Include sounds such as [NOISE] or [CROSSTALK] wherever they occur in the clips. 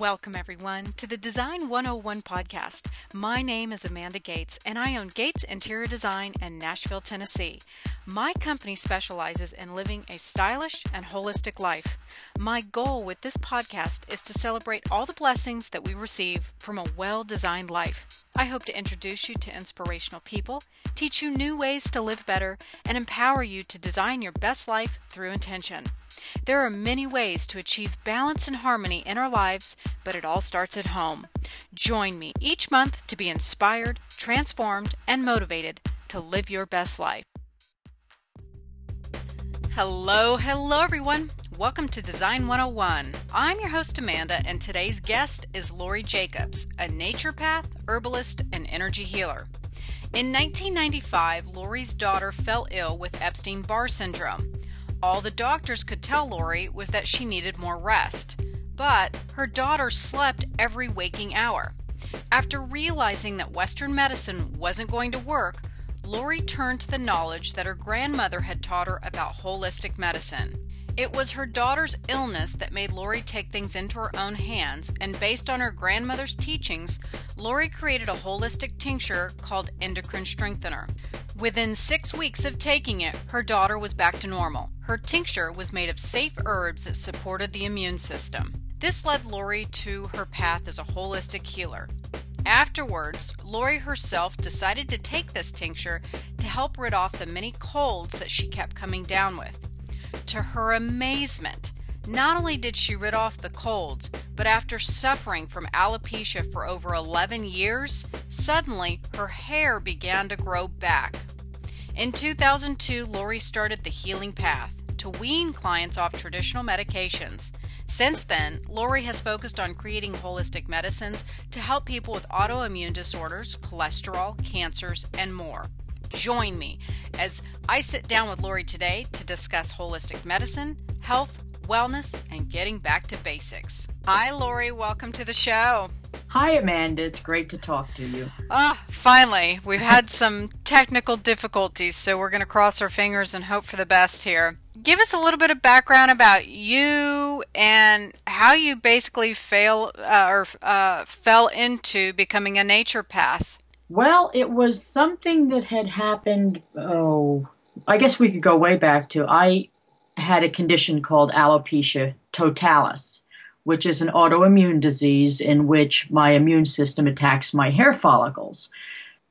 Welcome, everyone, to the Design 101 podcast. My name is Amanda Gates, and I own Gates Interior Design in Nashville, Tennessee. My company specializes in living a stylish and holistic life. My goal with this podcast is to celebrate all the blessings that we receive from a well designed life. I hope to introduce you to inspirational people, teach you new ways to live better, and empower you to design your best life through intention. There are many ways to achieve balance and harmony in our lives, but it all starts at home. Join me each month to be inspired, transformed, and motivated to live your best life. Hello, hello everyone. Welcome to Design 101. I'm your host Amanda, and today's guest is Lori Jacobs, a naturopath, herbalist, and energy healer. In 1995, Lori's daughter fell ill with Epstein Barr syndrome. All the doctors could tell Lori was that she needed more rest, but her daughter slept every waking hour. After realizing that Western medicine wasn't going to work, Lori turned to the knowledge that her grandmother had taught her about holistic medicine. It was her daughter's illness that made Lori take things into her own hands, and based on her grandmother's teachings, Lori created a holistic tincture called Endocrine Strengthener. Within six weeks of taking it, her daughter was back to normal. Her tincture was made of safe herbs that supported the immune system. This led Lori to her path as a holistic healer. Afterwards, Lori herself decided to take this tincture to help rid off the many colds that she kept coming down with. To her amazement, not only did she rid off the colds, but after suffering from alopecia for over 11 years, suddenly her hair began to grow back. In 2002, Lori started the healing path to wean clients off traditional medications. Since then, Lori has focused on creating holistic medicines to help people with autoimmune disorders, cholesterol, cancers, and more. Join me as I sit down with Lori today to discuss holistic medicine, health, wellness, and getting back to basics. Hi, Lori. Welcome to the show. Hi, Amanda. It's great to talk to you. Ah, finally. We've had [LAUGHS] some technical difficulties, so we're going to cross our fingers and hope for the best here. Give us a little bit of background about you and how you basically fail uh, or uh, fell into becoming a naturopath. Well, it was something that had happened. Oh, I guess we could go way back to I had a condition called alopecia totalis, which is an autoimmune disease in which my immune system attacks my hair follicles.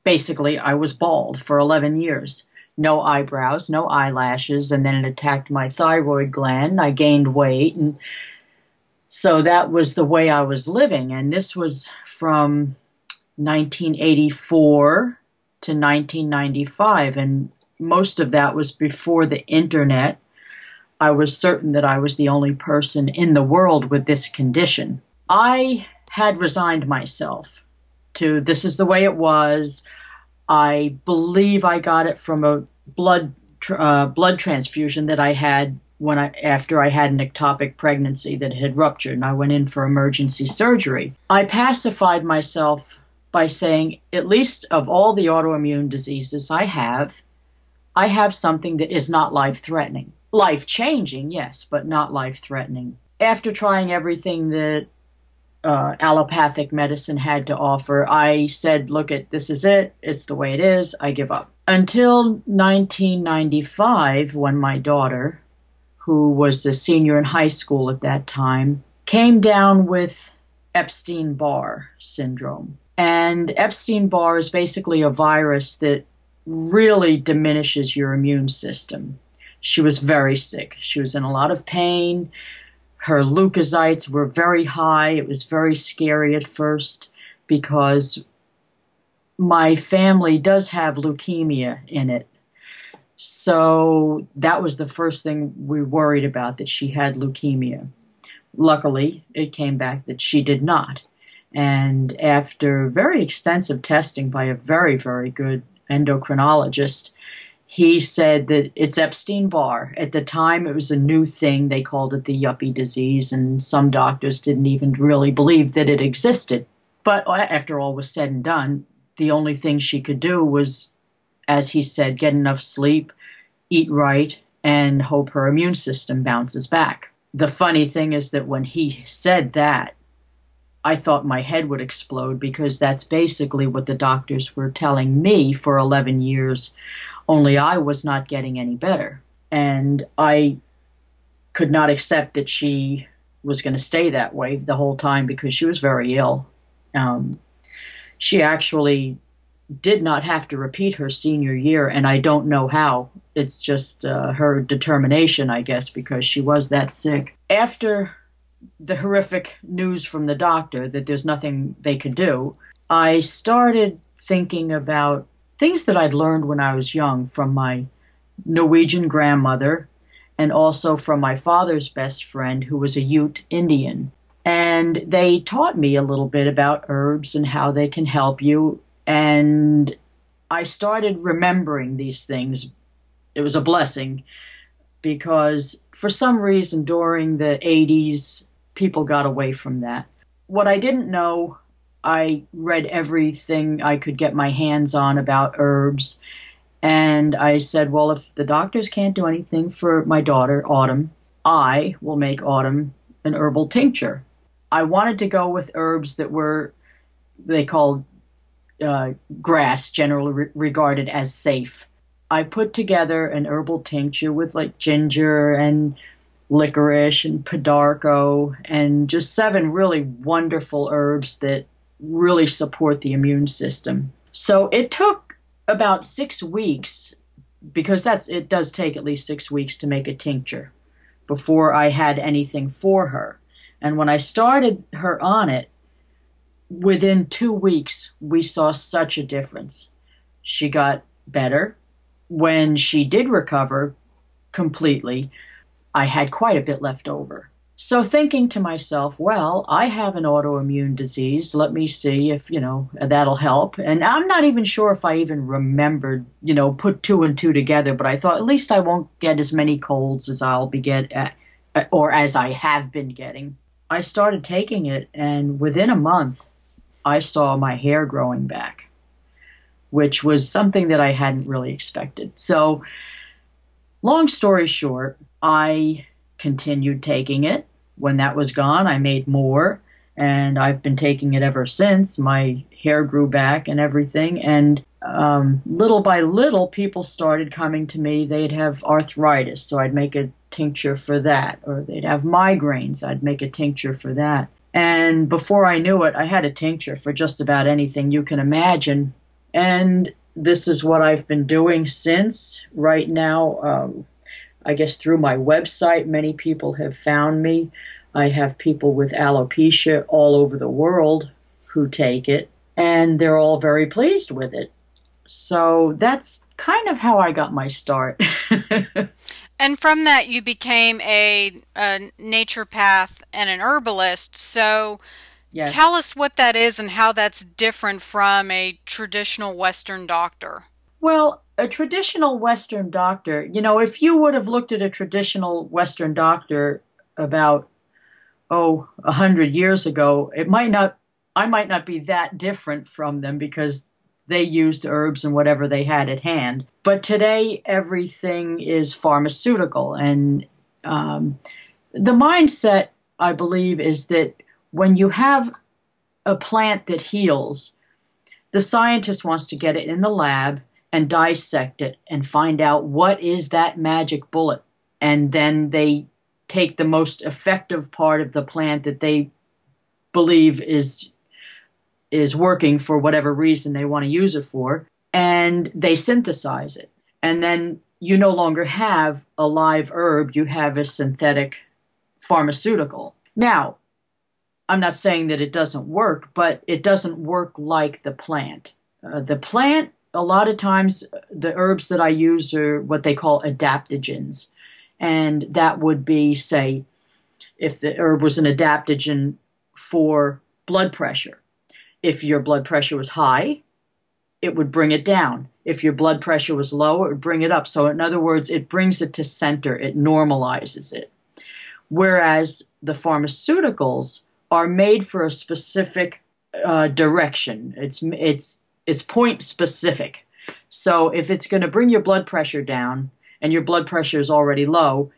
Basically, I was bald for 11 years. No eyebrows, no eyelashes, and then it attacked my thyroid gland. I gained weight, and so that was the way I was living. And this was from 1984 to 1995, and most of that was before the internet I was certain that I was the only person in the world with this condition. I had resigned myself to this is the way it was. I believe I got it from a blood uh, blood transfusion that I had when I after I had an ectopic pregnancy that had ruptured and I went in for emergency surgery. I pacified myself by saying at least of all the autoimmune diseases I have, I have something that is not life threatening life changing, yes, but not life threatening. After trying everything that uh, allopathic medicine had to offer, I said, look at this is it, it's the way it is, I give up. Until 1995, when my daughter, who was a senior in high school at that time, came down with Epstein Barr syndrome. And Epstein Barr is basically a virus that really diminishes your immune system. She was very sick. She was in a lot of pain. Her leukocytes were very high. It was very scary at first because my family does have leukemia in it. So that was the first thing we worried about that she had leukemia. Luckily, it came back that she did not. And after very extensive testing by a very, very good endocrinologist, he said that it's Epstein Barr. At the time, it was a new thing. They called it the yuppie disease, and some doctors didn't even really believe that it existed. But after all was said and done, the only thing she could do was, as he said, get enough sleep, eat right, and hope her immune system bounces back. The funny thing is that when he said that, I thought my head would explode because that's basically what the doctors were telling me for 11 years, only I was not getting any better. And I could not accept that she was going to stay that way the whole time because she was very ill. Um, she actually did not have to repeat her senior year, and I don't know how. It's just uh, her determination, I guess, because she was that sick. After the horrific news from the doctor that there's nothing they could do, I started thinking about things that I'd learned when I was young from my Norwegian grandmother and also from my father's best friend who was a Ute Indian. And they taught me a little bit about herbs and how they can help you. And I started remembering these things. It was a blessing because for some reason during the 80s, people got away from that. What I didn't know, I read everything I could get my hands on about herbs. And I said, well, if the doctors can't do anything for my daughter, Autumn, I will make Autumn an herbal tincture. I wanted to go with herbs that were, they called uh, GRAS, generally re- regarded as safe. I put together an herbal tincture with like ginger and licorice and pau d'arco and just seven really wonderful herbs that really support the immune system. So it took about six weeks because that's it does take at least six weeks to make a tincture before I had anything for her. And when I started her on it, within two weeks, we saw such a difference. She got better. When she did recover completely, I had quite a bit left over. So thinking to myself, well, I have an autoimmune disease. Let me see if, you know, that'll help. And I'm not even sure if I even remembered, you know, put two and two together, but I thought at least I won't get as many colds as I'll be get uh, or as I have been getting. I started taking it and within a month I saw my hair growing back, which was something that I hadn't really expected. So long story short, I continued taking it. When that was gone, I made more, and I've been taking it ever since. My hair grew back and everything, and um, little by little, people started coming to me. They'd have arthritis, so I'd make a tincture for that, or they'd have migraines, I'd make a tincture for that. And before I knew it, I had a tincture for just about anything you can imagine. And this is what I've been doing since. Right now, um, I guess through my website, many people have found me. I have people with alopecia all over the world who take it, and they're all very pleased with it. So that's kind of how I got my start. [LAUGHS] and from that, you became a, a naturopath and an herbalist. So yes. tell us what that is and how that's different from a traditional Western doctor. Well, a traditional Western doctor, you know, if you would have looked at a traditional Western doctor about, oh, a hundred years ago, it might not, I might not be that different from them because they used herbs and whatever they had at hand. But today, everything is pharmaceutical. And um, the mindset, I believe, is that when you have a plant that heals, the scientist wants to get it in the lab and dissect it and find out what is that magic bullet. And then they take the most effective part of the plant that they believe is is working for whatever reason they want to use it for and they synthesize it and then you no longer have a live herb you have a synthetic pharmaceutical now i'm not saying that it doesn't work but it doesn't work like the plant uh, the plant a lot of times the herbs that I use are what they call adaptogens. And that would be, say, if the herb was an adaptogen for blood pressure. If your blood pressure was high, it would bring it down. If your blood pressure was low, it would bring it up. So, in other words, it brings it to center, it normalizes it. Whereas the pharmaceuticals are made for a specific uh, direction. It's it's it's point specific. So if it's going to bring your blood pressure down and your blood pressure is already low,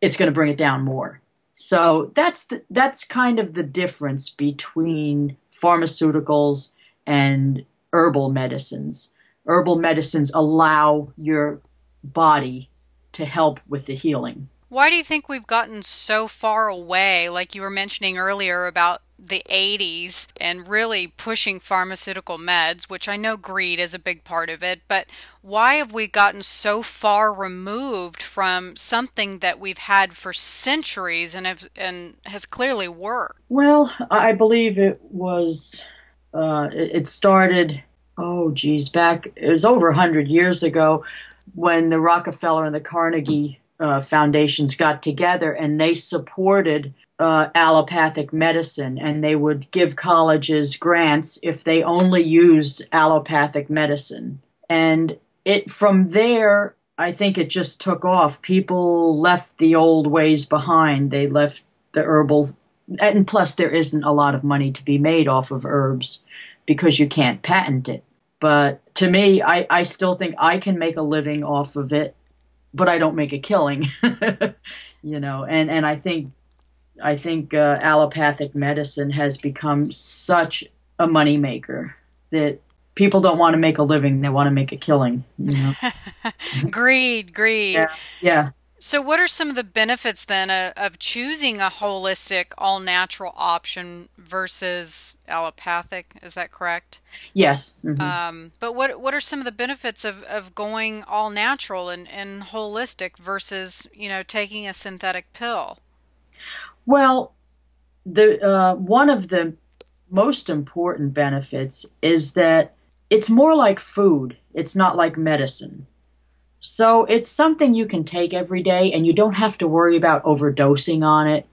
it's going to bring it down more. So that's the, that's kind of the difference between pharmaceuticals and herbal medicines. Herbal medicines allow your body to help with the healing. Why do you think we've gotten so far away, like you were mentioning earlier about the 80s and really pushing pharmaceutical meds, which I know greed is a big part of it, but why have we gotten so far removed from something that we've had for centuries and have, and has clearly worked? Well, I believe it was uh, it started oh geez back it was over 100 years ago when the Rockefeller and the Carnegie uh, foundations got together and they supported uh, allopathic medicine and they would give colleges grants if they only used allopathic medicine. And it from there, I think it just took off. People left the old ways behind. They left the herbal, and plus there isn't a lot of money to be made off of herbs because you can't patent it. But to me, I, I still think I can make a living off of it, but I don't make a killing. [LAUGHS] you know, and, and I think I think uh, allopathic medicine has become such a moneymaker that people don't want to make a living; they want to make a killing. You know? [LAUGHS] greed, greed. Yeah, yeah. So, what are some of the benefits then of, of choosing a holistic, all natural option versus allopathic? Is that correct? Yes. Mm-hmm. Um, but what what are some of the benefits of, of going all natural and, and holistic versus you know taking a synthetic pill? Well, the uh, one of the most important benefits is that it's more like food. It's not like medicine. So it's something you can take every day and you don't have to worry about overdosing on it.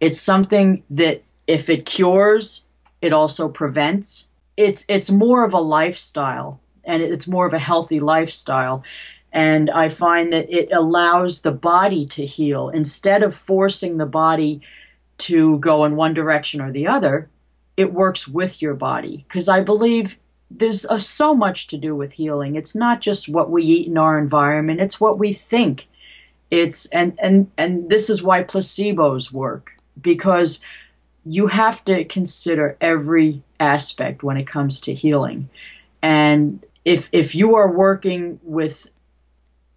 It's something that if it cures, it also prevents. It's it's more of a lifestyle and it's more of a healthy lifestyle. And I find that it allows the body to heal instead of forcing the body to go in one direction or the other. It works with your body because I believe there's uh, so much to do with healing. It's not just what we eat in our environment; it's what we think. It's and and and this is why placebos work because you have to consider every aspect when it comes to healing. And if if you are working with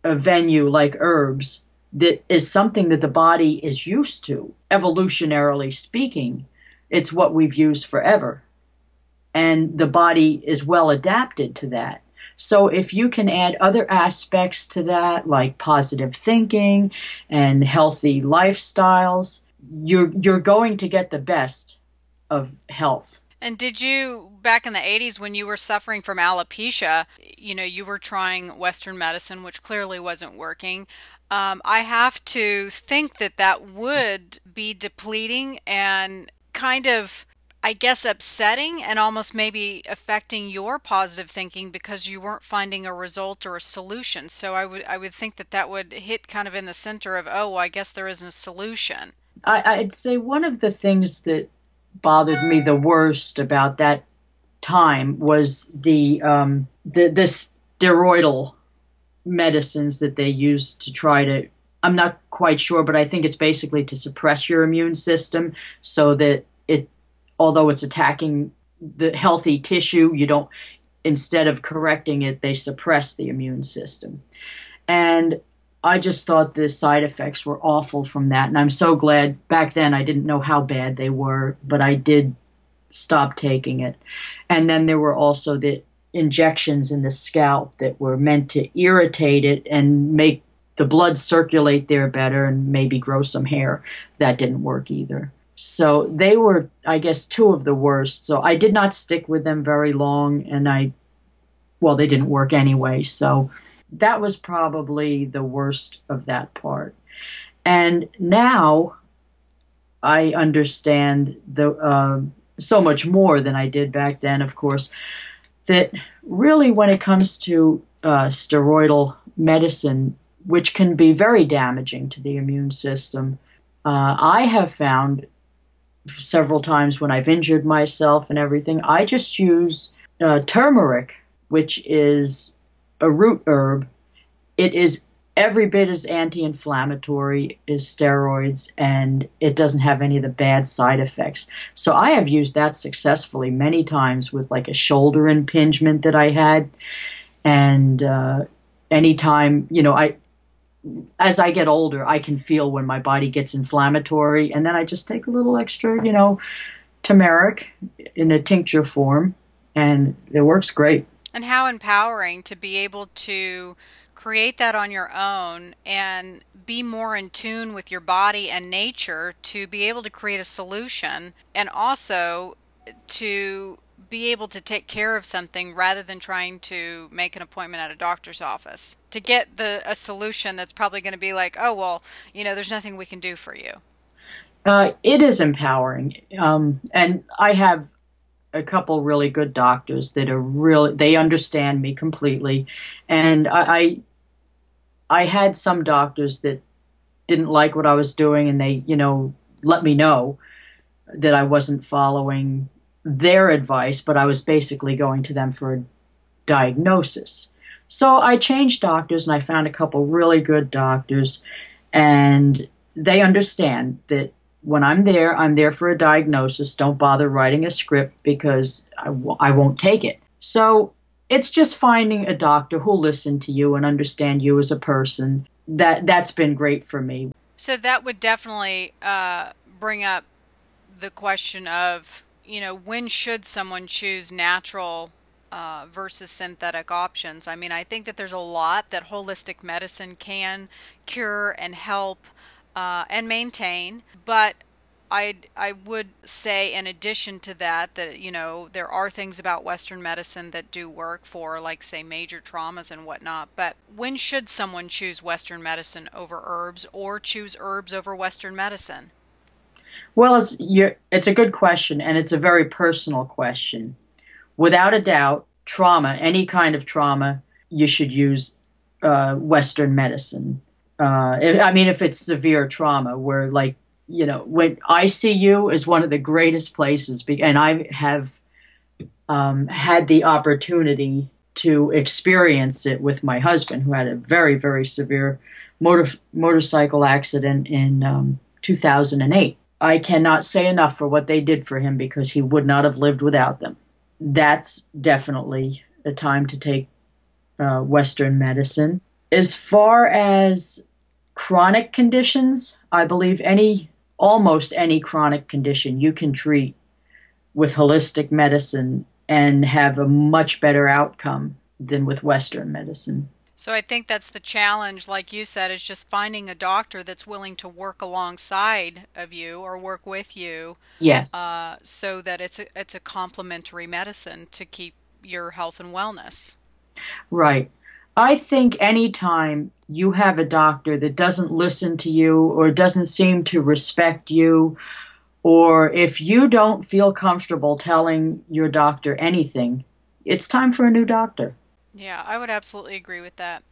a venue like herbs that is something that the body is used to, evolutionarily speaking, it's what we've used forever. And the body is well adapted to that. So if you can add other aspects to that, like positive thinking and healthy lifestyles, you're you're going to get the best of health. And did you back in the 80s when you were suffering from alopecia, you know, you were trying western medicine which clearly wasn't working. Um, I have to think that that would be depleting and kind of I guess upsetting and almost maybe affecting your positive thinking because you weren't finding a result or a solution. So I would I would think that that would hit kind of in the center of oh, well, I guess there isn't a solution. I, I'd say one of the things that bothered me the worst about that time was the um, the, the steroidal medicines that they used to try to. I'm not quite sure, but I think it's basically to suppress your immune system so that it, although it's attacking the healthy tissue, you don't. Instead of correcting it, they suppress the immune system, and I just thought the side effects were awful from that. And I'm so glad back then I didn't know how bad they were, but I did stop taking it. And then there were also the injections in the scalp that were meant to irritate it and make the blood circulate there better and maybe grow some hair. That didn't work either. So they were, I guess, two of the worst. So I did not stick with them very long, and I, well, they didn't work anyway. So that was probably the worst of that part. And now I understand the uh, so much more than I did back then. Of course, that really, when it comes to uh, steroidal medicine, which can be very damaging to the immune system, uh, I have found several times when I've injured myself and everything, I just use uh, turmeric, which is a root herb. It is every bit as anti-inflammatory as steroids and it doesn't have any of the bad side effects. So i have used that successfully many times with like a shoulder impingement that i had. And uh, anytime you know i as i get older i can feel when my body gets inflammatory and then i just take a little extra you know turmeric in a tincture form and it works great. And how empowering to be able to create that on your own and be more in tune with your body and nature to be able to create a solution and also to be able to take care of something rather than trying to make an appointment at a doctor's office to get the a solution that's probably going to be like oh well you know there's nothing we can do for you. Uh, it is empowering um, and i have a couple really good doctors that are really they understand me completely and I, I I had some doctors that didn't like what I was doing and they, you know, let me know that I wasn't following their advice, but I was basically going to them for a diagnosis. So I changed doctors and I found a couple really good doctors and they understand that when I'm there, I'm there for a diagnosis. Don't bother writing a script because I w- I won't take it. So it's just finding a doctor who'll listen to you and understand you as a person. That that's been great for me. So that would definitely uh, bring up the question of you know when should someone choose natural uh, versus synthetic options. I mean, I think that there's a lot that holistic medicine can cure and help uh, and maintain, but I I would say in addition to that that you know there are things about Western medicine that do work for like say major traumas and whatnot. But when should someone choose Western medicine over herbs or choose herbs over Western medicine? Well, it's it's a good question and it's a very personal question. Without a doubt, trauma, any kind of trauma, you should use uh, Western medicine. Uh, I mean, if it's severe trauma, where like you know, when ICU is one of the greatest places, and I have um, had the opportunity to experience it with my husband, who had a very, very severe motor motorcycle accident in um, 2008. I cannot say enough for what they did for him because he would not have lived without them. That's definitely a time to take uh, Western medicine. As far as chronic conditions, I believe any almost any chronic condition you can treat with holistic medicine and have a much better outcome than with Western medicine. So I think that's the challenge, like you said, is just finding a doctor that's willing to work alongside of you or work with you. Yes. Uh, so that it's a it's a complementary medicine to keep your health and wellness. Right. I think anytime you have a doctor that doesn't listen to you or doesn't seem to respect you, or if you don't feel comfortable telling your doctor anything, it's time for a new doctor. Yeah, I would absolutely agree with that.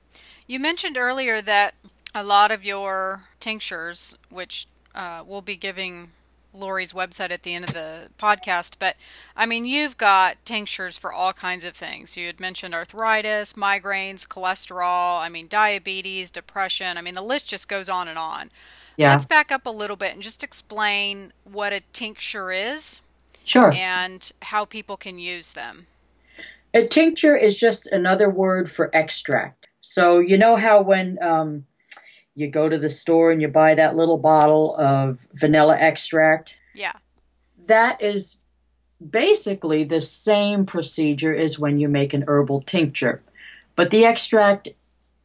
You mentioned earlier that a lot of your tinctures, which uh, we'll be giving Lori's website at the end of the podcast, but I mean, you've got tinctures for all kinds of things. You had mentioned arthritis, migraines, cholesterol, I mean, diabetes, depression. I mean, the list just goes on and on. Yeah. Let's back up a little bit and just explain what a tincture is. Sure. And how people can use them. A tincture is just another word for extract. So, you know how when um, you go to the store and you buy that little bottle of vanilla extract. Yeah. That is basically the same procedure as when you make an herbal tincture. But the extract,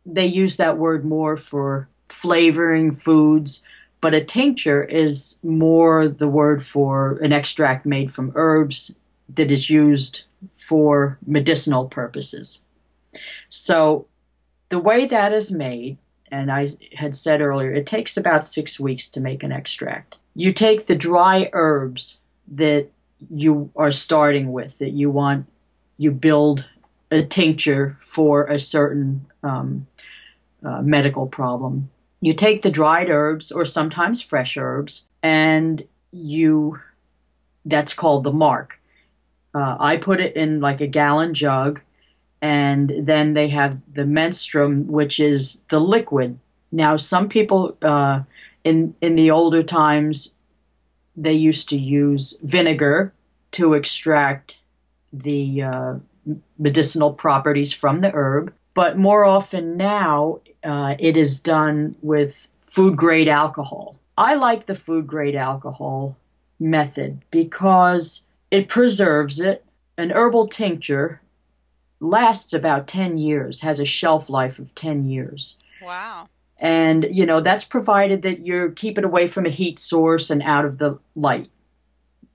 they use that word more for flavoring foods, but a tincture is more the word for an extract made from herbs that is used for medicinal purposes. So the way that is made and I had said earlier, it takes about six weeks to make an extract. You take the dry herbs that you are starting with, that you want, you build a tincture for a certain um, uh, medical problem. You take the dried herbs or sometimes fresh herbs, and you, that's called the marc. Uh, I put it in like a gallon jug and then they have the menstruum, which is the liquid. Now, some people uh, in in the older times they used to use vinegar to extract the uh, medicinal properties from the herb, but more often now uh, it is done with food grade alcohol. I like the food grade alcohol method because it preserves it. An herbal tincture lasts about 10 years, has a shelf life of 10 years. Wow. And, you know, that's provided that you keep it away from a heat source and out of the light.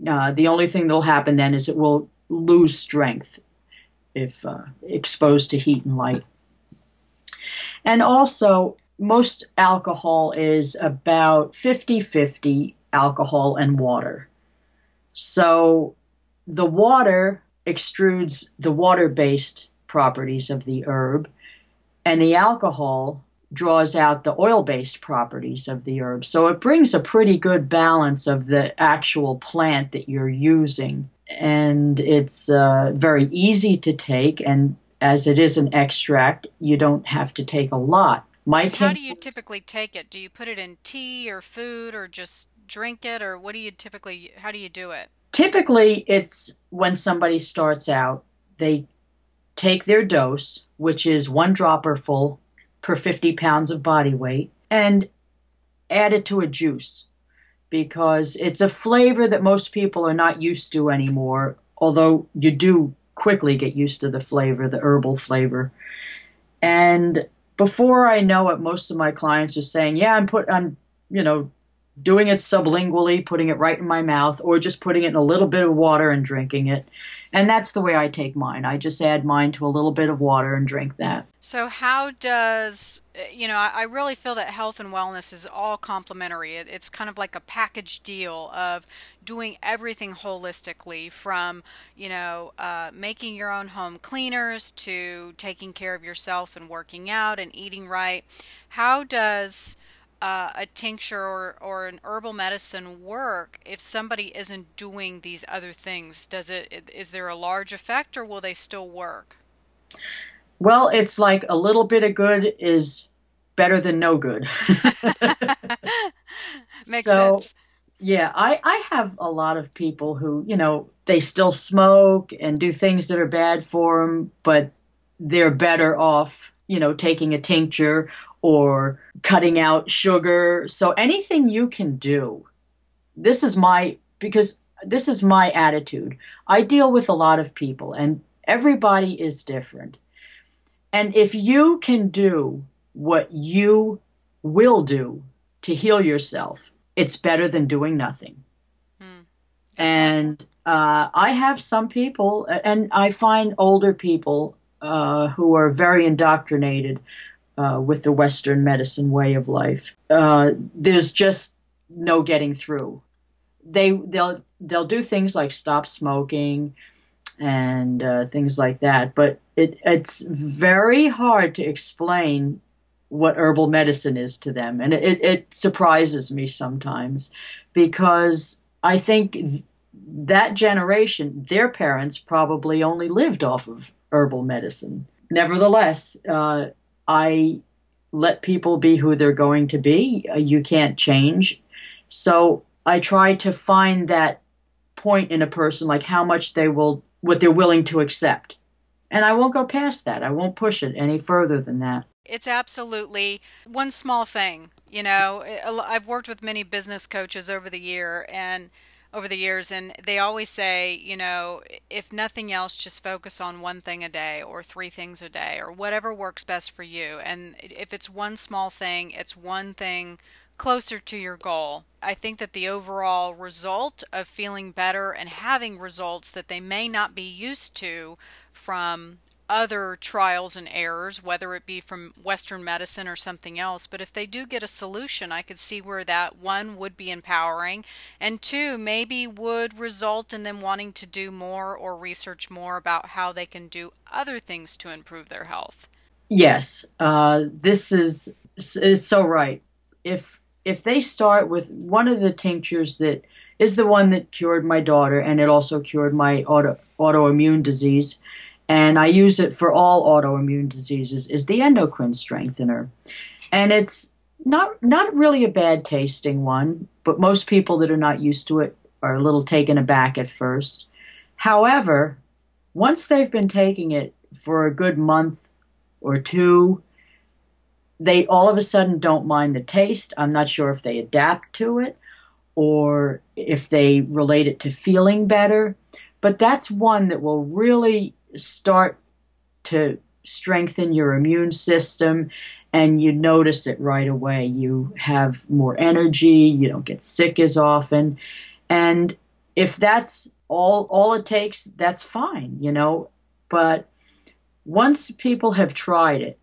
Uh, the only thing that'll happen then is it will lose strength if uh, exposed to heat and light. And also, most alcohol is about 50 50 alcohol and water. So the water extrudes the water based properties of the herb, and the alcohol draws out the oil based properties of the herb. So it brings a pretty good balance of the actual plant that you're using. And it's uh, very easy to take, and as it is an extract, you don't have to take a lot. My How do you typically take it? Do you put it in tea or food or just drink it or what do you typically how do you do it? Typically it's when somebody starts out, they take their dose, which is one dropper full per 50 pounds of body weight, and add it to a juice because it's a flavor that most people are not used to anymore, although you do quickly get used to the flavor, the herbal flavor. And before I know it, most of my clients are saying, "Yeah, I'm put, I'm, you know, doing it sublingually, putting it right in my mouth, or just putting it in a little bit of water and drinking it. And that's the way I take mine. I just add mine to a little bit of water and drink that. So, how does, you know, I really feel that health and wellness is all complementary. It's kind of like a package deal of doing everything holistically from, you know, uh, making your own home cleaners to taking care of yourself and working out and eating right. How does, uh, a tincture or, or an herbal medicine work if somebody isn't doing these other things? Does it is there a large effect or will they still work? Well, it's like a little bit of good is better than no good. [LAUGHS] [LAUGHS] Makes so, sense. Yeah, I, I have a lot of people who, you know, they still smoke and do things that are bad for them, but they're better off, you know, taking a tincture or cutting out sugar. So anything you can do. This is my because this is my attitude. I deal with a lot of people and everybody is different. And if you can do what you will do to heal yourself, it's better than doing nothing. Mm. And uh, I have some people, and I find older people uh, who are very indoctrinated uh, with the Western medicine way of life. Uh, there's just no getting through. They they'll they'll do things like stop smoking and uh, things like that, but it it's very hard to explain what herbal medicine is to them, and it, it surprises me sometimes because I think that generation, their parents probably only lived off of herbal medicine. Nevertheless, uh, I let people be who they're going to be. Uh, you can't change. So I try to find that point in a person, like how much they will, what they're willing to accept. And I won't go past that. I won't push it any further than that. It's absolutely one small thing. You know, I've worked with many business coaches over the year, and over the years and they always say you know if nothing else just focus on one thing a day or three things a day or whatever works best for you. And if it's one small thing it's one thing closer to your goal. I think that the overall result of feeling better and having results that they may not be used to from other trials and errors, whether it be from Western medicine or something else. But if they do get a solution, I could see where that one would be empowering, and two, maybe would result in them wanting to do more or research more about how they can do other things to improve their health. Yes, uh, this is it's so right. If if they start with one of the tinctures that is the one that cured my daughter, and it also cured my auto, autoimmune disease and I use it for all autoimmune diseases, is the endocrine strengthener. And it's not not really a bad tasting one, but most people that are not used to it are a little taken aback at first. However, once they've been taking it for a good month or two, they all of a sudden don't mind the taste. I'm not sure if they adapt to it or if they relate it to feeling better, but that's one that will really start to strengthen your immune system and you notice it right away. You have more energy, you don't get sick as often. And if that's all all it takes, that's fine, you know. But once people have tried it,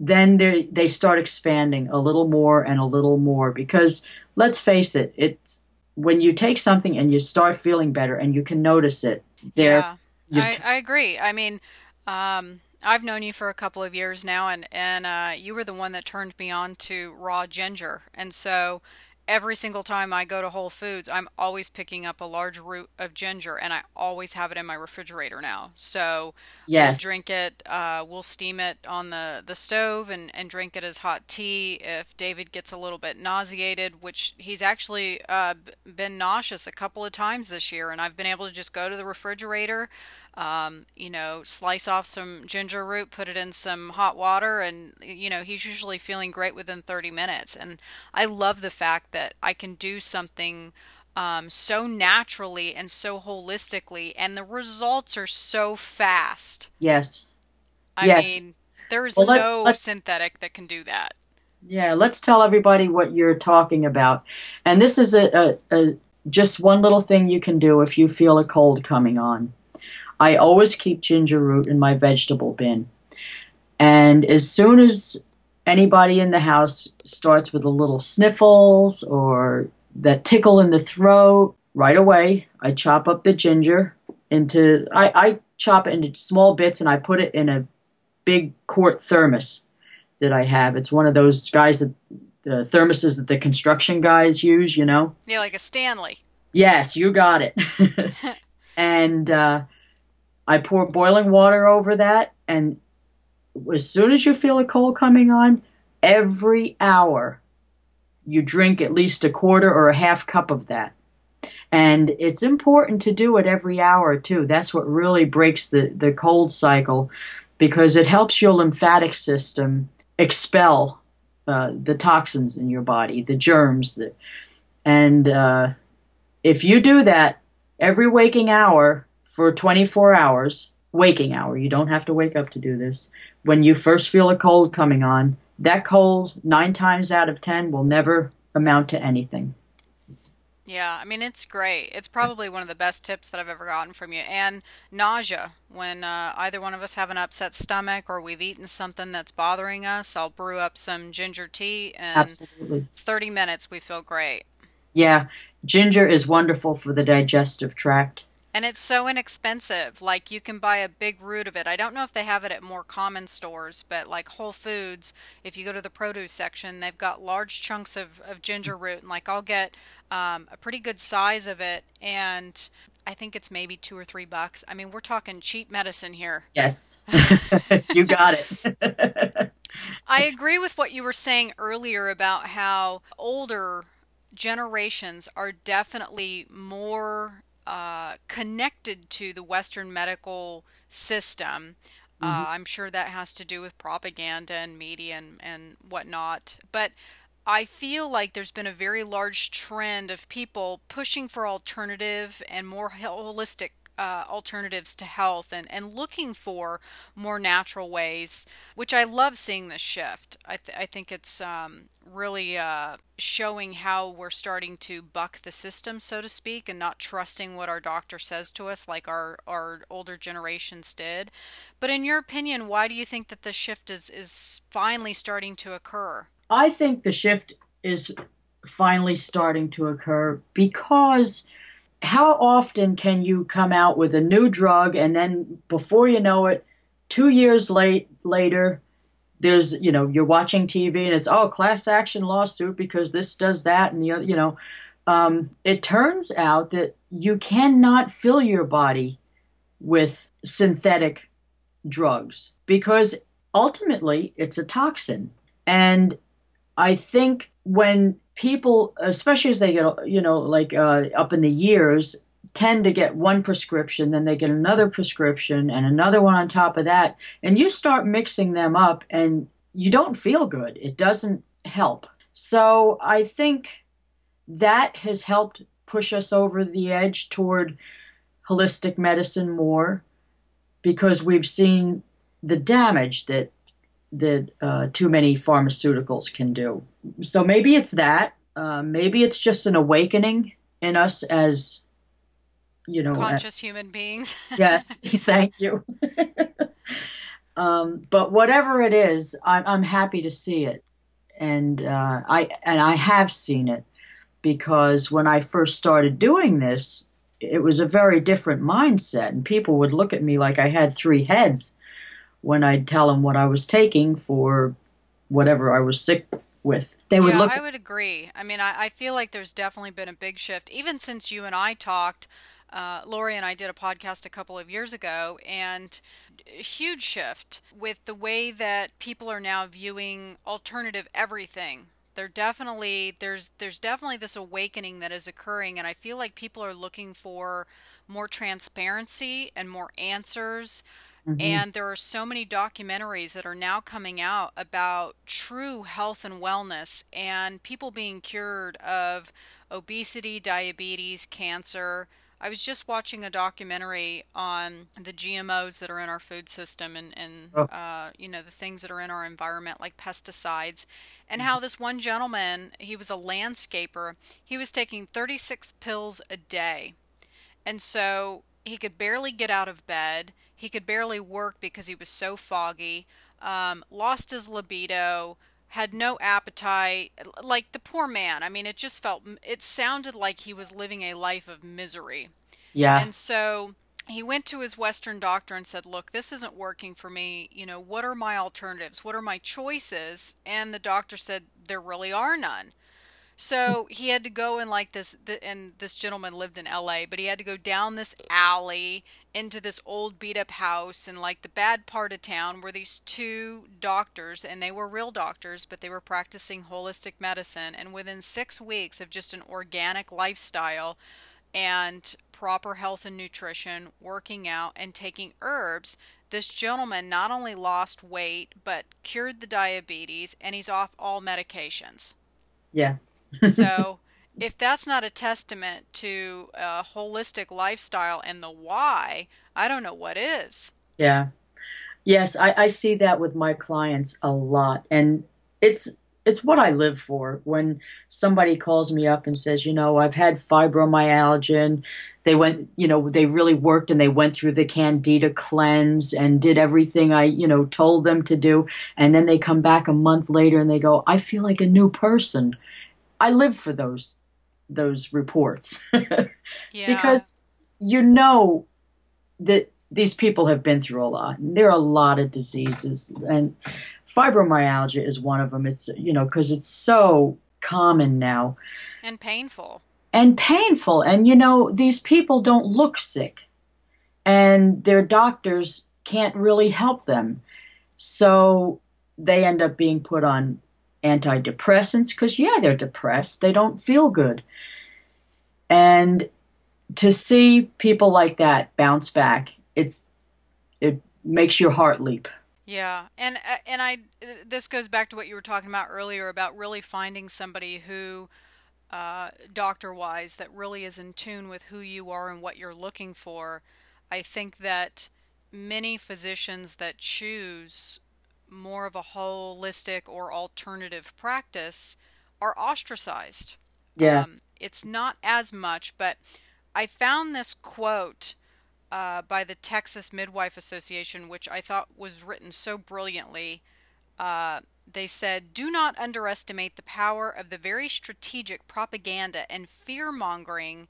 then they they start expanding a little more and a little more because let's face it, it's when you take something and you start feeling better and you can notice it. There, yeah, I, I agree. I mean, um, I've known you for a couple of years now, and and uh, you were the one that turned me on to raw ginger, and so every single time I go to Whole Foods, I'm always picking up a large root of ginger, and I always have it in my refrigerator now. So yes. we'll drink it. Uh, we'll steam it on the the stove and and drink it as hot tea. If David gets a little bit nauseated, which he's actually uh, been nauseous a couple of times this year, and I've been able to just go to the refrigerator um, you know, slice off some ginger root, put it in some hot water, and, you know, he's usually feeling great within 30 minutes. And I love the fact that I can do something um, so naturally and so holistically, and the results are so fast. Yes. I yes. mean, there's well, let, no synthetic that can do that. Yeah, let's tell everybody what you're talking about. And this is a, a, a just one little thing you can do if you feel a cold coming on. I always keep ginger root in my vegetable bin. And as soon as anybody in the house starts with a little sniffles or that tickle in the throat, right away I chop up the ginger into I, I chop it into small bits and I put it in a big quart thermos that I have. It's one of those guys that the thermoses that the construction guys use, you know? Yeah, like a Stanley. Yes, you got it. [LAUGHS] [LAUGHS] and uh, I pour boiling water over that, and as soon as you feel a cold coming on, every hour you drink at least a quarter or a half cup of that. And it's important to do it every hour too. That's what really breaks the, the cold cycle because it helps your lymphatic system expel uh, the toxins in your body, the germs. That, and uh, if you do that every waking hour, for 24 hours, waking hour. You don't have to wake up to do this. When you first feel a cold coming on, that cold, nine times out of 10, will never amount to anything. Yeah, I mean, it's great. It's probably one of the best tips that I've ever gotten from you. And nausea, when uh, either one of us have an upset stomach or we've eaten something that's bothering us, I'll brew up some ginger tea, and Absolutely. 30 minutes we feel great. Yeah, ginger is wonderful for the digestive tract. And it's so inexpensive. Like you can buy a big root of it. I don't know if they have it at more common stores, but like Whole Foods, if you go to the produce section, they've got large chunks of, of ginger root. And like I'll get um, a pretty good size of it. And I think it's maybe two or three bucks. I mean, we're talking cheap medicine here. Yes. [LAUGHS] [LAUGHS] you got it. I agree with what you were saying earlier about how older generations are definitely more uh, connected to the Western medical system. Uh, mm-hmm. Uh, I'm sure that has to do with propaganda and media and, and whatnot. But I feel like there's been a very large trend of people pushing for alternative and more holistic uh, alternatives to health and, and looking for more natural ways, which I love seeing this shift. I, th- I think it's um, really uh, showing how we're starting to buck the system, so to speak, and not trusting what our doctor says to us like our, our older generations did. But in your opinion, why do you think that the shift is, is finally starting to occur? I think the shift is finally starting to occur because how often can you come out with a new drug and then before you know it, two years late later, there's you know you're watching TV and it's oh class action lawsuit because this does that and the other you know. Um, it turns out that you cannot fill your body with synthetic drugs because ultimately it's a toxin. And I think when people, especially as they get, you know, like uh, up in the years, tend to get one prescription, then they get another prescription and another one on top of that. And you start mixing them up and you don't feel good. It doesn't help. So I think that has helped push us over the edge toward holistic medicine more because we've seen the damage that that uh, too many pharmaceuticals can do. So maybe it's that. Uh, maybe it's just an awakening in us as you know conscious human beings. [LAUGHS] yes, [LAUGHS] thank you. [LAUGHS] um, but whatever it is, I'm, I'm happy to see it, and uh, I and I have seen it because when I first started doing this, it was a very different mindset, and people would look at me like I had three heads when I'd tell them what I was taking for whatever I was sick with. They would yeah, look. I would agree. I mean, I, I, feel like there's definitely been a big shift, even since you and I talked. Uh, Lori and I did a podcast a couple of years ago, and a huge shift with the way that people are now viewing alternative everything there definitely there's there's definitely this awakening that is occurring and i feel like people are looking for more transparency and more answers mm-hmm. and there are so many documentaries that are now coming out about true health and wellness and people being cured of obesity diabetes cancer I was just watching a documentary on the GMOs that are in our food system and, and oh. uh, you know, the things that are in our environment, like pesticides, and mm-hmm. how this one gentleman, he was a landscaper, he was taking 36 pills a day. And so he could barely get out of bed. He could barely work because he was so foggy, um, lost his libido, had no appetite like the poor man. I mean it just felt it sounded like he was living a life of misery. Yeah. And so he went to his western doctor and said look this isn't working for me. You know what are my alternatives? What are my choices? And the doctor said there really are none. So he had to go in like this, and this gentleman lived in LA, but he had to go down this alley into this old beat up house in like the bad part of town where these two doctors, and they were real doctors, but they were practicing holistic medicine. And within six weeks of just an organic lifestyle and proper health and nutrition, working out, and taking herbs, this gentleman not only lost weight, but cured the diabetes, and he's off all medications. Yeah so [LAUGHS] if that's not a testament to a holistic lifestyle and the why, I don't know what is. Yeah. Yes, I, I see that with my clients a lot. And it's it's what I live for. When somebody calls me up and says, you know, I've had fibromyalgia and they went, you know, they really worked and they went through the candida cleanse and did everything I, you know, told them to do. And then they come back a month later and they go, I feel like a new person. I live for those those reports yeah. because you know that these people have been through a lot. There are a lot of diseases, and fibromyalgia is one of them. It's you know because it's so common now and painful and painful, and you know these people don't look sick, and their doctors can't really help them, so they end up being put on antidepressants because, yeah, they're depressed. They don't feel good. And to see people like that bounce back, it's it makes your heart leap. Yeah, and uh, and I this goes back to what you were talking about earlier about really finding somebody who, uh, doctor wise, that really is in tune with who you are and what you're looking for. I think that many physicians that choose more of a holistic or alternative practice are ostracized. Yeah. Um, it's not as much, but I found this quote uh, by the Texas Midwife Association, which I thought was written so brilliantly. Uh, they said, Do not underestimate the power of the very strategic propaganda and fear mongering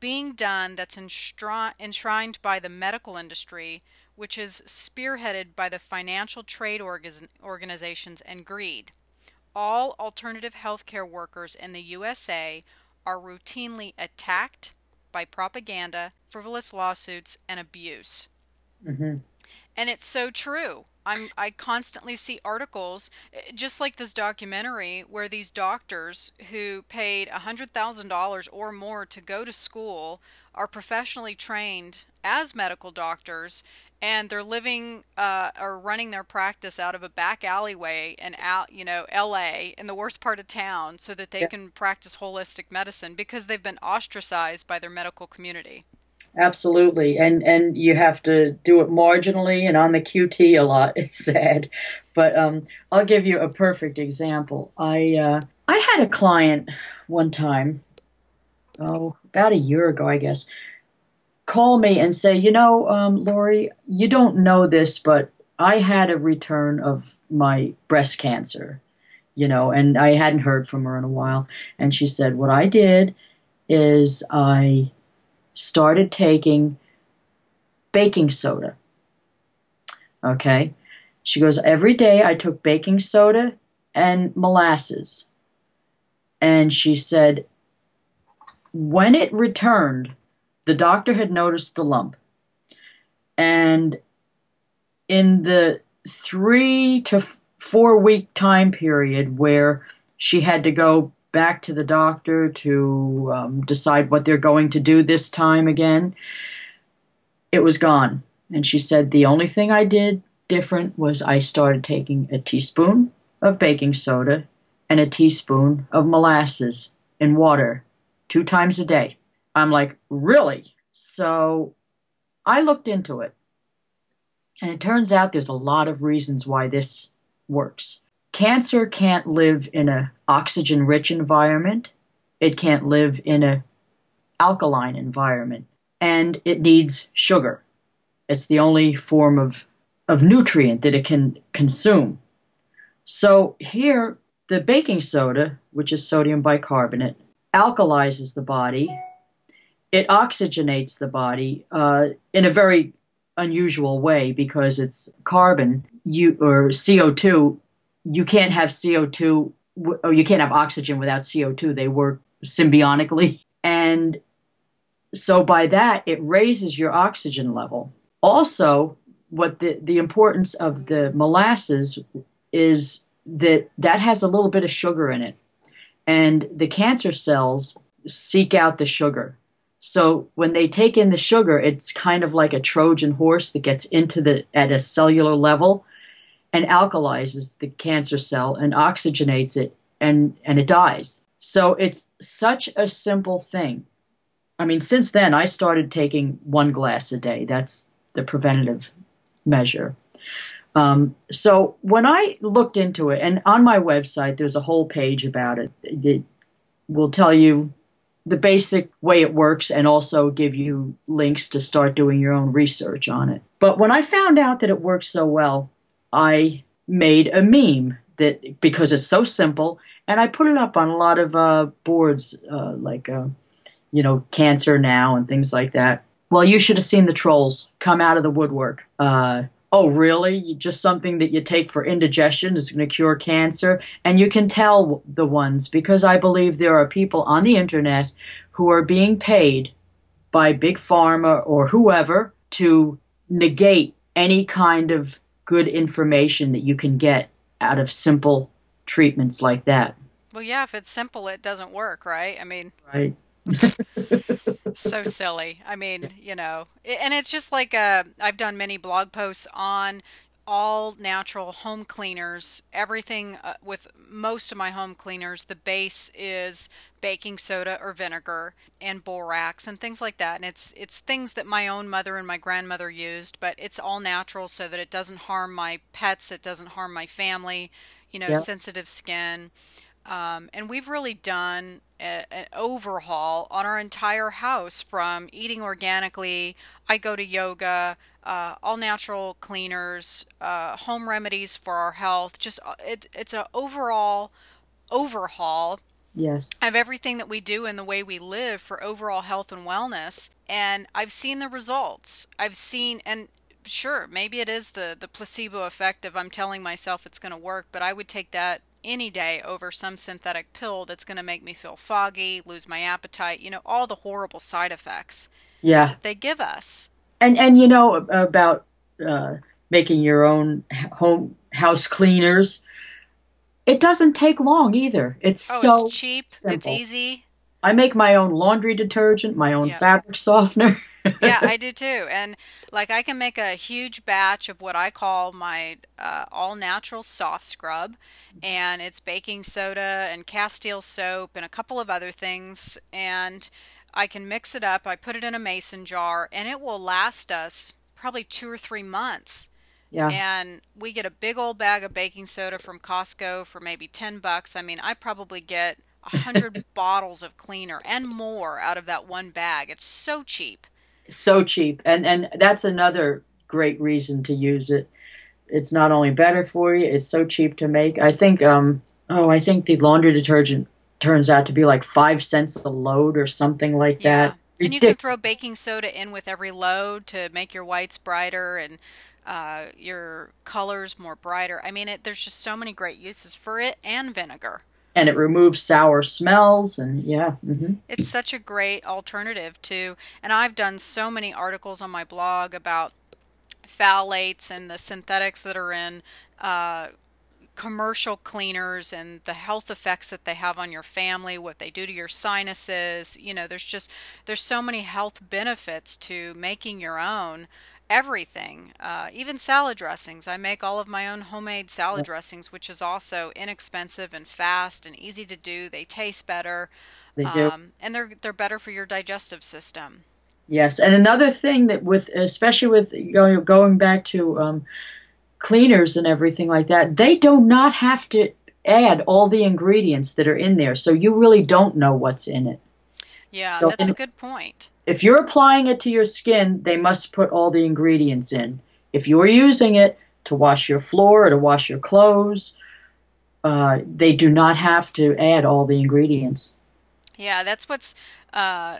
being done that's enshrined by the medical industry which is spearheaded by the financial trade organizations and greed. All alternative healthcare workers in the USA are routinely attacked, by propaganda, frivolous lawsuits, and abuse. Mm-hmm. And it's so true. I'm I constantly see articles eh, just like this documentary where these doctors who paid $100,000 or more to go to school are professionally trained as medical doctors and they're living uh, or running their practice out of a back alleyway in out you know LA in the worst part of town so that they yeah. can practice holistic medicine because they've been ostracized by their medical community. Absolutely, and and you have to do it marginally and on the QT a lot. [LAUGHS] It's sad, but um, I'll give you a perfect example. I uh, I had a client one time, oh, about a year ago, I guess, call me and say, you know, um, Lori, you don't know this, but I had a return of my breast cancer, you know, and I hadn't heard from her in a while. And she said, what I did is I started taking baking soda. Okay. She goes, every day I took baking soda and molasses. And she said, when it returned, the doctor had noticed the lump. And in the three to four week time period where she had to go back to the doctor to um, decide what they're going to do this time again, it was gone. And she said, The only thing I did different was I started taking a teaspoon of baking soda and a teaspoon of molasses in water two times a day. I'm like, Really? So I looked into it. And it turns out there's a lot of reasons why this works. Cancer can't live in a oxygen rich environment. It can't live in a alkaline environment and it needs sugar. It's the only form of of nutrient that it can consume. So here the baking soda, which is sodium bicarbonate, alkalizes the body. It oxygenates the body uh, in a very unusual way because it's carbon you or CO2 you can't have CO2 or you can't have oxygen without CO2. They work symbiotically. And so by that, it raises your oxygen level. Also, what the, the importance of the molasses is that that has a little bit of sugar in it. And the cancer cells seek out the sugar. So when they take in the sugar, it's kind of like a Trojan horse that gets into the at a cellular level and alkalizes the cancer cell and oxygenates it and and it dies. So it's such a simple thing. I mean, since then I started taking one glass a day. That's the preventative measure. Um, so when I looked into it, and on my website there's a whole page about it that will tell you the basic way it works and also give you links to start doing your own research on it. But when I found out that it works so well, I made a meme that because it's so simple, and I put it up on a lot of uh, boards uh, like uh, you know Cancer Now and things like that. Well, you should have seen the trolls come out of the woodwork. Oh, really? Just something that you take for indigestion is going to cure cancer? And you can tell the ones because I believe there are people on the internet who are being paid by big pharma or whoever to negate any kind of good information that you can get out of simple treatments like that. Well, yeah, if it's simple, it doesn't work, right? I mean, right. [LAUGHS] so silly. I mean, you know, and it's just like uh, I've done many blog posts on all natural home cleaners. Everything uh, with most of my home cleaners, the base is baking soda or vinegar and borax and things like that. And it's it's things that my own mother and my grandmother used, but it's all natural so that it doesn't harm my pets, it doesn't harm my family, you know, yep. sensitive skin. Um, and we've really done a, an overhaul on our entire house from eating organically. I go to yoga, uh, all natural cleaners, uh, home remedies for our health. Just uh, it, it's an overall overhaul. Yes. Of everything that we do and the way we live for overall health and wellness. And I've seen the results. I've seen, and sure, maybe it is the, the placebo effect of I'm telling myself it's going to work, but I would take that any day over some synthetic pill that's going to make me feel foggy, lose my appetite, you know, all the horrible side effects Yeah. they give us. And and you know about uh, making your own home house cleaners. It doesn't take long either. It's Oh, so it's cheap, it's easy. I make my own laundry detergent, my own Yeah. fabric softener. [LAUGHS] yeah, I do too. And like I can make a huge batch of what I call my uh, all natural soft scrub, and it's baking soda and Castile soap and a couple of other things. And I can mix it up. I put it in a mason jar, and it will last us probably two or three months. yeah. And we get a big old bag of baking soda from Costco for maybe 10 bucks. I mean, I probably get a hundred [LAUGHS] bottles of cleaner and more out of that one bag. It's so cheap. so cheap and and that's another great reason to use it it's not only better for you it's so cheap to make i think um oh i think the laundry detergent turns out to be like five cents a load or something like that And you can throw baking soda in with every load to make your whites brighter and uh, your colors more brighter. I mean, it, there's just so many great uses for it and vinegar. And it removes sour smells and yeah hmm It's such a great alternative to, and I've done so many articles on my blog about phthalates and the synthetics that are in uh, commercial cleaners and the health effects that they have on your family, what they do to your sinuses. You know, there's just there's so many health benefits to making your own everything, uh, even salad dressings. I make all of my own homemade salad dressings, which is also inexpensive and fast and easy to do. They taste better, they do um, and they're they're better for your digestive system. Yes, and another thing that with especially with you know, going back to um, cleaners and everything like that, they do not have to add all the ingredients that are in there, so you really don't know what's in it. Yeah, So that's a good point. If you're applying it to your skin, they must put all the ingredients in. If you're using it to wash your floor or to wash your clothes, uh, they do not have to add all the ingredients. Yeah, that's what's uh,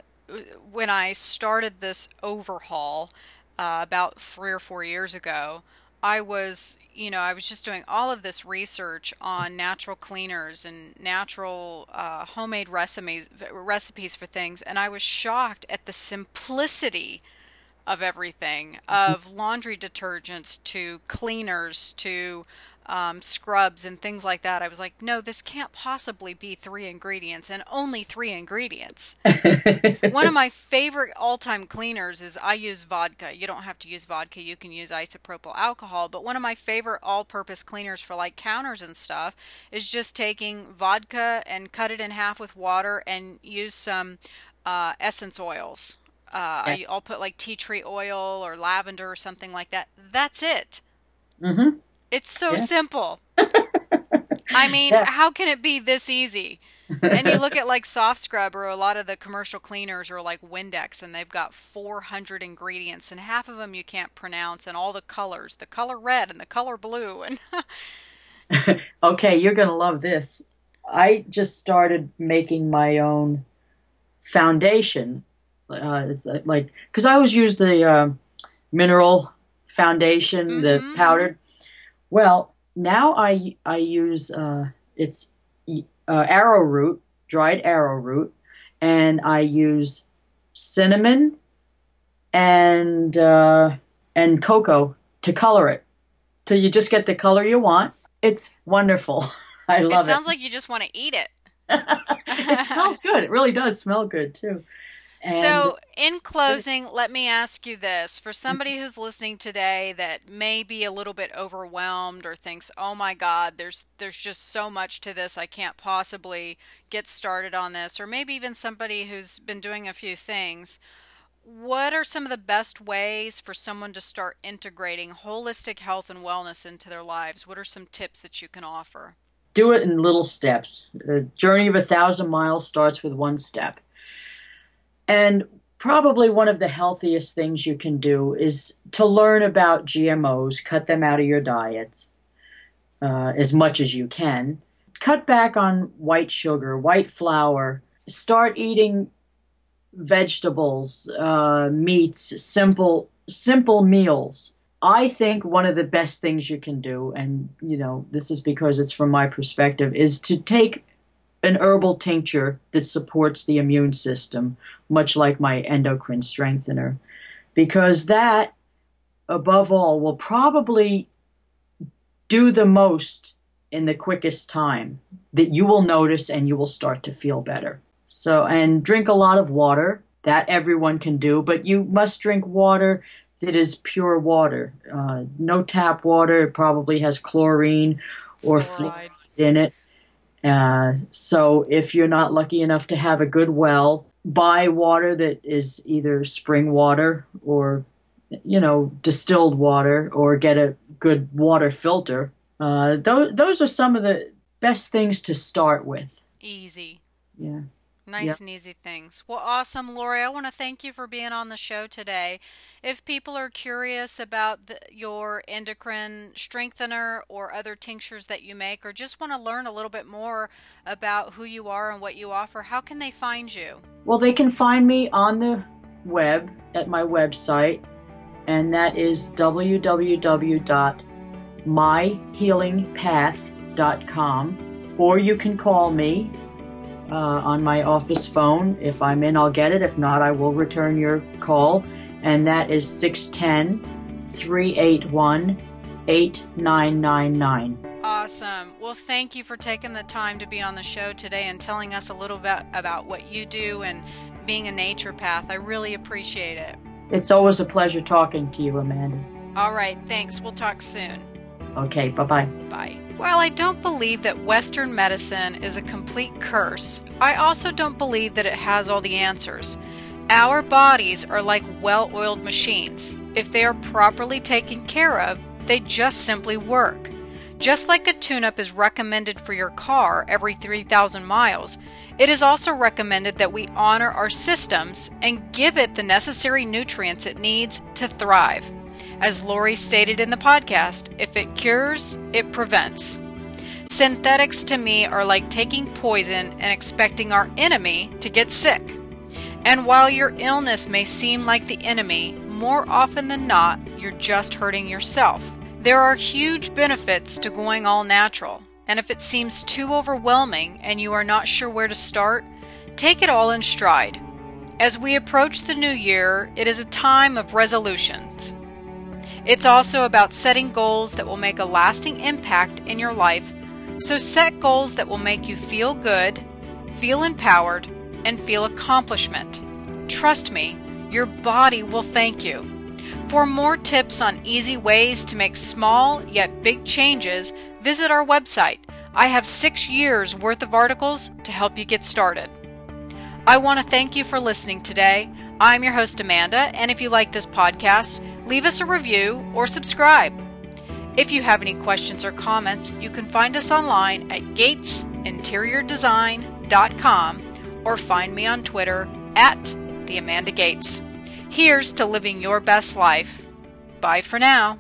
when I started this overhaul uh, about three or four years ago. I was, you know, I was just doing all of this research on natural cleaners and natural uh, homemade recipes, recipes for things, and I was shocked at the simplicity of everything, of laundry detergents to cleaners to um, scrubs and things like that. I was like, no, this can't possibly be three ingredients and only three ingredients. [LAUGHS] One of my favorite all time cleaners is I use vodka. You don't have to use vodka, you can use isopropyl alcohol. But one of my favorite all purpose cleaners for like counters and stuff is just taking vodka and cut it in half with water and use some uh, essence oils. Uh, I, Yes. I'll put like tea tree oil or lavender or something like that. That's it. hmm It's so Yeah. simple. [LAUGHS] I mean, Yeah. how can it be this easy? and you look at like soft scrub or a lot of the commercial cleaners or like Windex and they've got 400 ingredients and half of them you can't pronounce and all the colors, the color red and the color blue and [LAUGHS] okay, you're going to love this. I just started making my own foundation. Uh, it's like because I always use the uh, mineral foundation, the Mhm. powdered. Well, now I I use uh, it's uh, arrowroot, dried arrowroot, and I use cinnamon and uh, and cocoa to color it. Till you just get the color you want. It's wonderful. [LAUGHS] I love it love it. sounds like you just want to eat it. [LAUGHS] it smells good. It really does smell good too. And So, in closing, let me ask you this. For somebody who's listening today that may be a little bit overwhelmed or thinks, "Oh my god, there's there's just so much to this. I can't possibly get started on this." Or maybe even somebody who's been doing a few things, what are some of the best ways for someone to start integrating holistic health and wellness into their lives? What are some tips that you can offer? do it in little steps. A journey of a thousand miles starts with one step. And probably one of the healthiest things you can do is to learn about GMOs, cut them out of your diets uh, as much as you can. Cut back on white sugar, white flour. Start eating vegetables, uh, meats, simple simple meals. I think one of the best things you can do, and you know, this is because it's from my perspective, is to take an herbal tincture that supports the immune system, much like my endocrine strengthener, because that, above all, will probably do the most in the quickest time that you will notice and you will start to feel better. So, and drink a lot of water. That everyone can do, but you must drink water that is pure water. Uh, no tap water. It probably has chlorine or fluoride in it. Uh, so if you're not lucky enough to have a good well, buy water that is either spring water or you know distilled water, or get a good water filter. Uh, those those are some of the best things to start with. Easy. Yeah. Nice yep. and easy things. Well, awesome, Lori. I want to thank you for being on the show today. If people are curious about the, your endocrine strengthener or other tinctures that you make, or just want to learn a little bit more about who you are and what you offer, how can they find you? Well, they can find me on the web at my website, and that is www.myhealingpath.com, or you can call me uh, on my office phone. If I'm in, I'll get it. If not, I will return your call. And that is 610 381 8999. Awesome. Well, thank you for taking the time to be on the show today and telling us a little bit about what you do and being a naturopath. I really appreciate it. It's always a pleasure talking to you, Amanda. All right. Thanks. We'll talk soon. Okay. Bye-bye. Bye. While I don't believe that Western medicine is a complete curse, I also don't believe that it has all the answers. Our bodies are like well oiled machines. If they are properly taken care of, they just simply work. Just like a tune up is recommended for your car every 3,000 miles, it is also recommended that we honor our systems and give it the necessary nutrients it needs to thrive. As Lori stated in the podcast, if it cures, it prevents. Synthetics to me are like taking poison and expecting our enemy to get sick. And while your illness may seem like the enemy, more often than not, you're just hurting yourself. There are huge benefits to going all natural, and if it seems too overwhelming and you are not sure where to start, take it all in stride. As we approach the new year, it is a time of resolutions. It's also about setting goals that will make a lasting impact in your life. So set goals that will make you feel good, feel empowered, and feel accomplishment. Trust me, your body will thank you. For more tips on easy ways to make small yet big changes, visit our website. I have six years worth of articles to help you get started. I want to thank you for listening today. I'm your host, Amanda, and if you like this podcast, leave us a review or subscribe. If you have any questions or comments, you can find us online at gatesinteriordesign.com or find me on Twitter at the Amanda Gates. Here's to living your best life. Bye for now.